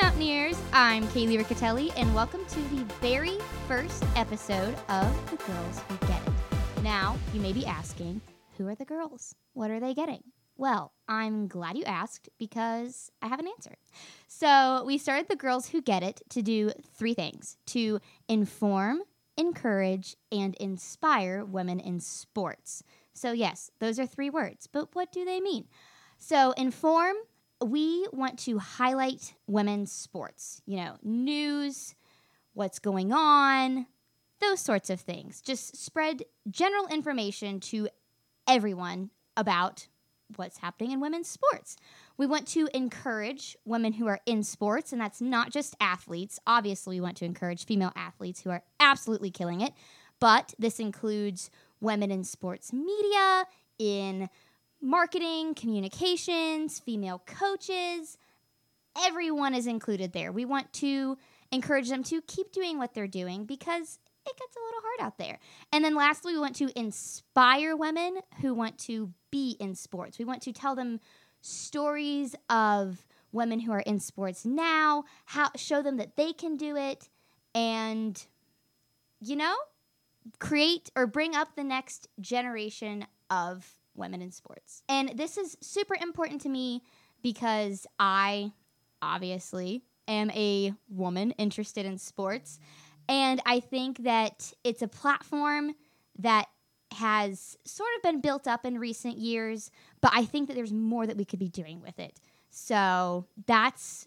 Mountaineers. I'm Kaeli Ricottilli, and welcome to the very first episode of The Girls Who Get It. Now, you may be asking, who are the girls? What are they getting? Well, I'm glad you asked because I have an answer. So, we started The Girls Who Get It to do three things to inform, encourage, and inspire women in sports. So, yes, those are three words, but what do they mean? So, inform, we want to highlight women's sports, you know, news, what's going on, those sorts of things. Just spread general information to everyone about what's happening in women's sports. We want to encourage women who are in sports, and that's not just athletes. Obviously, we want to encourage female athletes who are absolutely killing it, but this includes women in sports media, in marketing, communications, female coaches. Everyone is included there. We want to encourage them to keep doing what they're doing because it gets a little hard out there. And then lastly, we want to inspire women who want to be in sports. We want to tell them stories of women who are in sports now, how show them that they can do it and you know, create or bring up the next generation of women in sports. And this is super important to me because I obviously am a woman interested in sports. And I think that it's a platform that has sort of been built up in recent years, but I think that there's more that we could be doing with it. So that's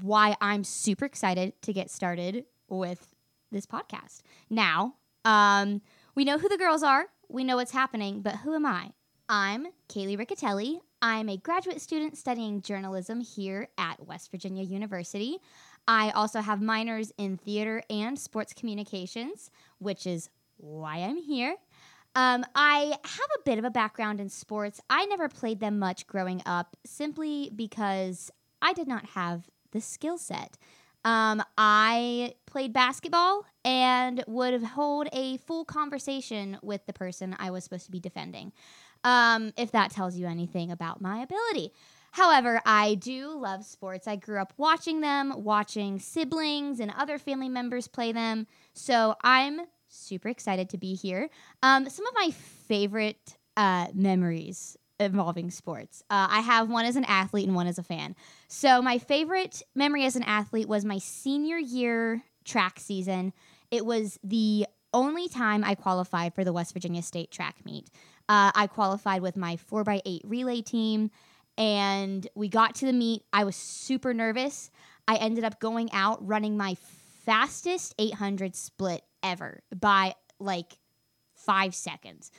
why I'm super excited to get started with this podcast. Now, um, we know who the girls are, we know what's happening, but who am I? I'm Kaeli Ricottilli. I'm a graduate student studying journalism here at West Virginia University. I also have minors in theater and sports communications, which is why I'm here. Um, I have a bit of a background in sports. I never played them much growing up simply because I did not have the skill set. Um, I played basketball and would hold a full conversation with the person I was supposed to be defending um, if that tells you anything about my ability. However, I do love sports. I grew up watching them, watching siblings and other family members play them. So I'm super excited to be here. Um, some of my favorite uh, memories involving sports. Uh, I have one as an athlete and one as a fan. So my favorite memory as an athlete was my senior year track season. It was the only time I qualified for the West Virginia State track meet. Uh, I qualified with my 4x8 relay team, and we got to the meet. I was super nervous. I ended up going out running my fastest 800 split ever by like five seconds.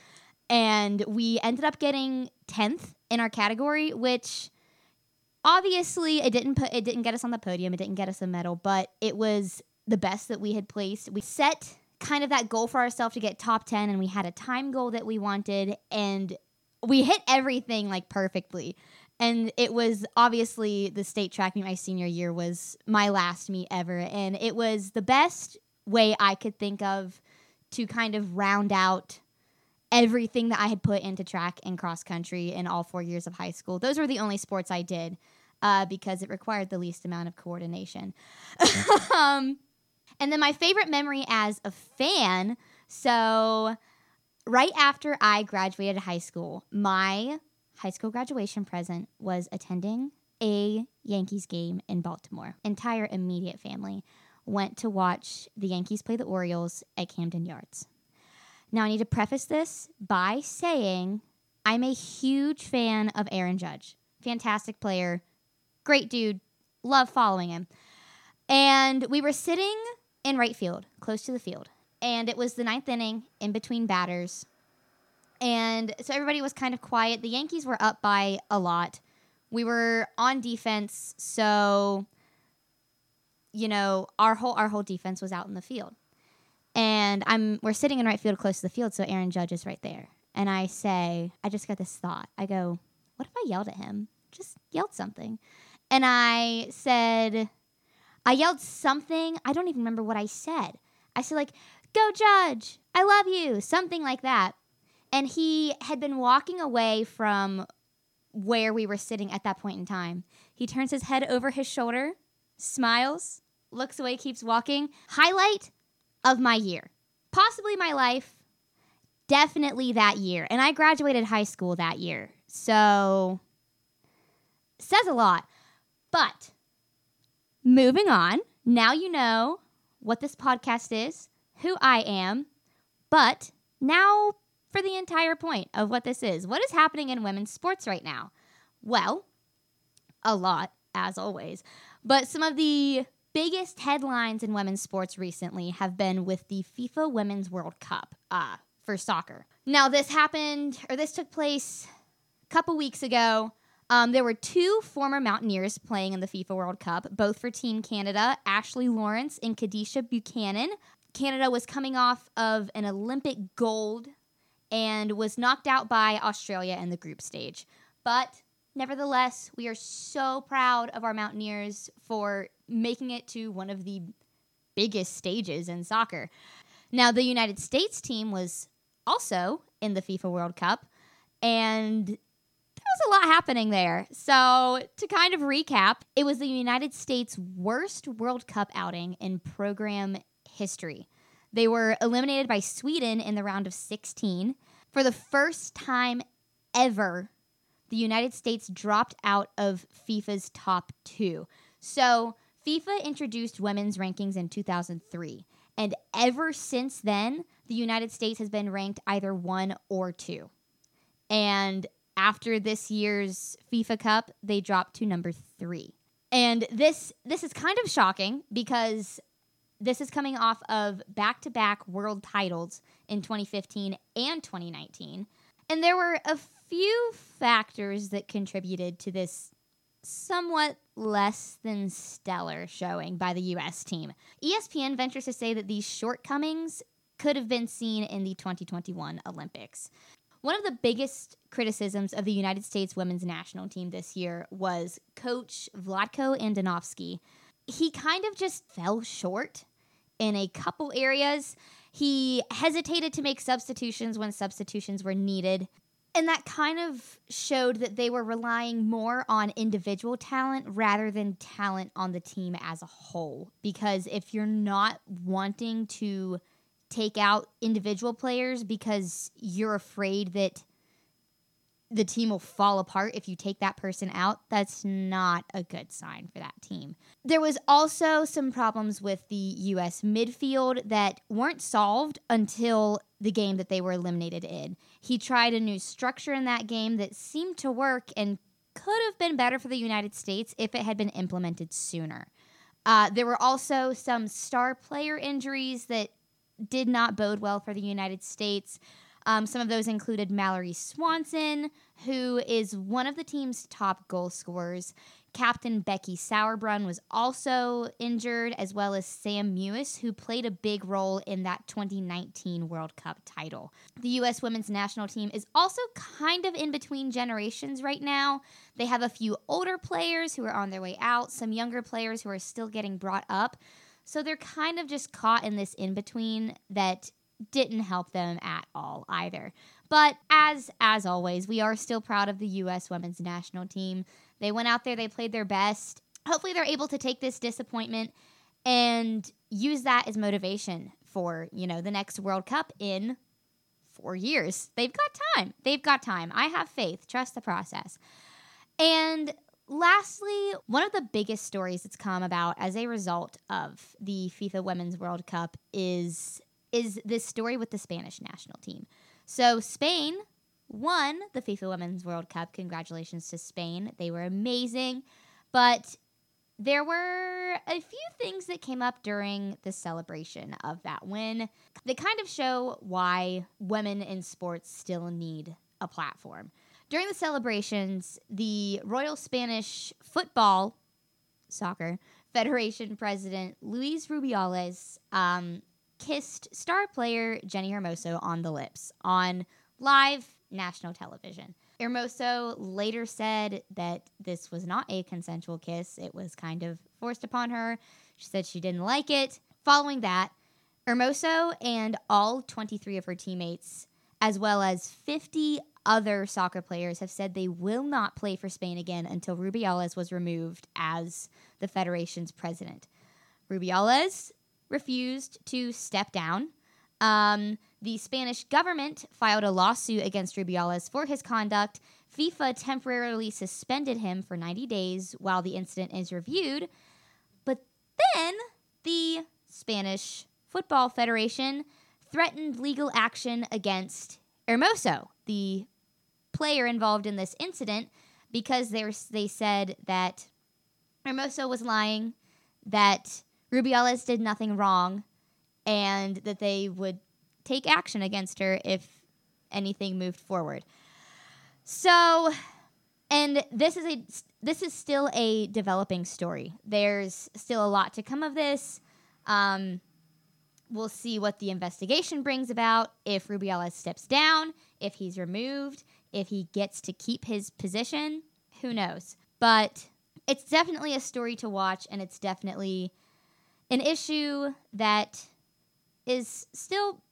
And we ended up getting 10th in our category, which obviously it didn't put it didn't get us on the podium, it didn't get us a medal, but it was the best that we had placed. We set kind of that goal for ourselves to get top 10 and we had a time goal that we wanted and we hit everything like perfectly and it was obviously the state track meet my senior year was my last meet ever and it was the best way i could think of to kind of round out everything that i had put into track and cross country in all four years of high school those were the only sports i did uh, because it required the least amount of coordination um, and then my favorite memory as a fan. So, right after I graduated high school, my high school graduation present was attending a Yankees game in Baltimore. Entire immediate family went to watch the Yankees play the Orioles at Camden Yards. Now, I need to preface this by saying I'm a huge fan of Aaron Judge. Fantastic player, great dude, love following him. And we were sitting in right field, close to the field. And it was the ninth inning in between batters. And so everybody was kind of quiet. The Yankees were up by a lot. We were on defense, so you know, our whole our whole defense was out in the field. And I'm we're sitting in right field close to the field, so Aaron Judge is right there. And I say, I just got this thought. I go, what if I yelled at him? Just yelled something. And I said, I yelled something. I don't even remember what I said. I said, like, go judge. I love you. Something like that. And he had been walking away from where we were sitting at that point in time. He turns his head over his shoulder, smiles, looks away, keeps walking. Highlight of my year, possibly my life, definitely that year. And I graduated high school that year. So, says a lot. But moving on, now you know what this podcast is, who I am, but now for the entire point of what this is. What is happening in women's sports right now? Well, a lot, as always. But some of the biggest headlines in women's sports recently have been with the FIFA Women's World Cup uh, for soccer. Now, this happened, or this took place a couple weeks ago. Um, there were two former Mountaineers playing in the FIFA World Cup, both for Team Canada Ashley Lawrence and Kadeisha Buchanan. Canada was coming off of an Olympic gold and was knocked out by Australia in the group stage. But nevertheless, we are so proud of our Mountaineers for making it to one of the biggest stages in soccer. Now, the United States team was also in the FIFA World Cup, and there was a lot happening there. So, to kind of recap, it was the United States' worst World Cup outing in program history. They were eliminated by Sweden in the round of 16. For the first time ever, the United States dropped out of FIFA's top two. So, FIFA introduced women's rankings in 2003. And ever since then, the United States has been ranked either one or two. And after this year's FIFA Cup, they dropped to number three. And this this is kind of shocking because this is coming off of back-to-back world titles in 2015 and 2019. And there were a few factors that contributed to this somewhat less than stellar showing by the US team. ESPN ventures to say that these shortcomings could have been seen in the 2021 Olympics. One of the biggest criticisms of the United States women's national team this year was coach Vlatko Andonovski. He kind of just fell short in a couple areas. He hesitated to make substitutions when substitutions were needed. And that kind of showed that they were relying more on individual talent rather than talent on the team as a whole. Because if you're not wanting to take out individual players because you're afraid that the team will fall apart if you take that person out, that's not a good sign for that team. There was also some problems with the US midfield that weren't solved until the game that they were eliminated in. He tried a new structure in that game that seemed to work and could have been better for the United States if it had been implemented sooner. Uh, there were also some star player injuries that did not bode well for the United States. Um, some of those included Mallory Swanson, who is one of the team's top goal scorers. Captain Becky Sauerbrunn was also injured, as well as Sam Mewis, who played a big role in that 2019 World Cup title. The U.S. women's national team is also kind of in between generations right now. They have a few older players who are on their way out, some younger players who are still getting brought up. So they're kind of just caught in this in between that didn't help them at all either. But as as always, we are still proud of the US women's national team. They went out there, they played their best. Hopefully they're able to take this disappointment and use that as motivation for, you know, the next World Cup in 4 years. They've got time. They've got time. I have faith. Trust the process. And lastly, one of the biggest stories that's come about as a result of the FIFA Women's World Cup is is this story with the Spanish national team. So Spain won the FIFA Women's World Cup. Congratulations to Spain. They were amazing. But there were a few things that came up during the celebration of that win that kind of show why women in sports still need a platform. During the celebrations, the Royal Spanish Football Soccer Federation president Luis Rubiales um, kissed star player Jenni Hermoso on the lips on live national television. Hermoso later said that this was not a consensual kiss, it was kind of forced upon her. She said she didn't like it. Following that, Hermoso and all 23 of her teammates, as well as 50 other soccer players have said they will not play for Spain again until Rubiales was removed as the federation's president. Rubiales refused to step down. Um, the Spanish government filed a lawsuit against Rubiales for his conduct. FIFA temporarily suspended him for 90 days while the incident is reviewed. But then the Spanish Football Federation threatened legal action against Hermoso, the player involved in this incident, because they, were, they said that Hermoso was lying, that Rubiales did nothing wrong, and that they would take action against her if anything moved forward. So, and this is a this is still a developing story. There's still a lot to come of this. Um, we'll see what the investigation brings about. If Rubiales steps down, if he's removed, if he gets to keep his position, who knows? But it's definitely a story to watch, and it's definitely an issue that is still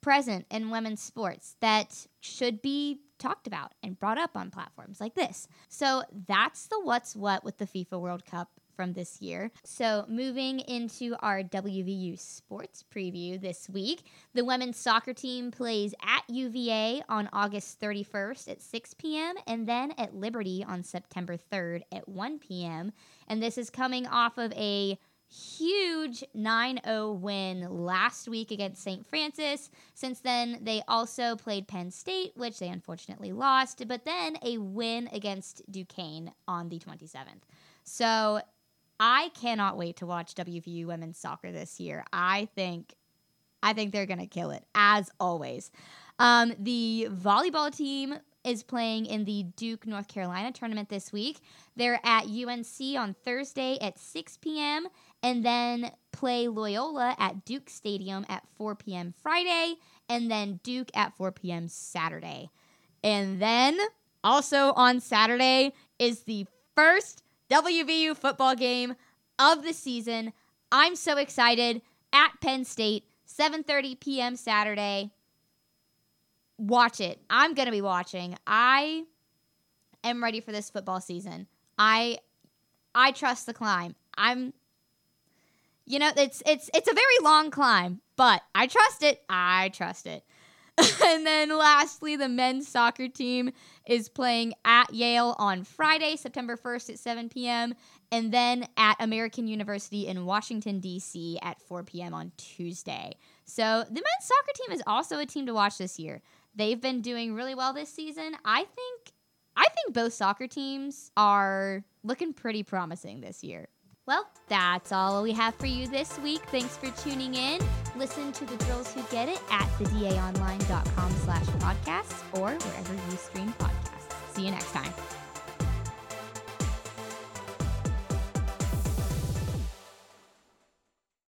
present in women's sports that should be talked about and brought up on platforms like this. So that's the what's what with the FIFA World Cup from this year. So, moving into our WVU sports preview this week, the women's soccer team plays at UVA on August 31st at 6 p.m. and then at Liberty on September 3rd at 1 p.m. And this is coming off of a huge 9 0 win last week against St. Francis. Since then, they also played Penn State, which they unfortunately lost, but then a win against Duquesne on the 27th. So I cannot wait to watch WVU women's soccer this year. I think. I think they're going to kill it, as always. Um, the volleyball team is playing in the Duke, North Carolina tournament this week. They're at UNC on Thursday at 6 p.m. and then play Loyola at Duke Stadium at 4 p.m. Friday and then Duke at 4 p.m. Saturday. And then also on Saturday is the first WVU football game of the season. I'm so excited at Penn State, 7:30 p.m. Saturday watch it. I'm going to be watching. I am ready for this football season. I I trust the climb. I'm you know, it's it's it's a very long climb, but I trust it. I trust it. and then lastly, the men's soccer team is playing at Yale on Friday, September 1st at 7 p.m., and then at American University in Washington, D.C. at 4 p.m. on Tuesday. So the men's soccer team is also a team to watch this year. They've been doing really well this season. I think I think both soccer teams are looking pretty promising this year. Well, that's all we have for you this week. Thanks for tuning in. Listen to the girls who get it at thedaonline.com slash podcasts or wherever you stream podcasts. See you next time.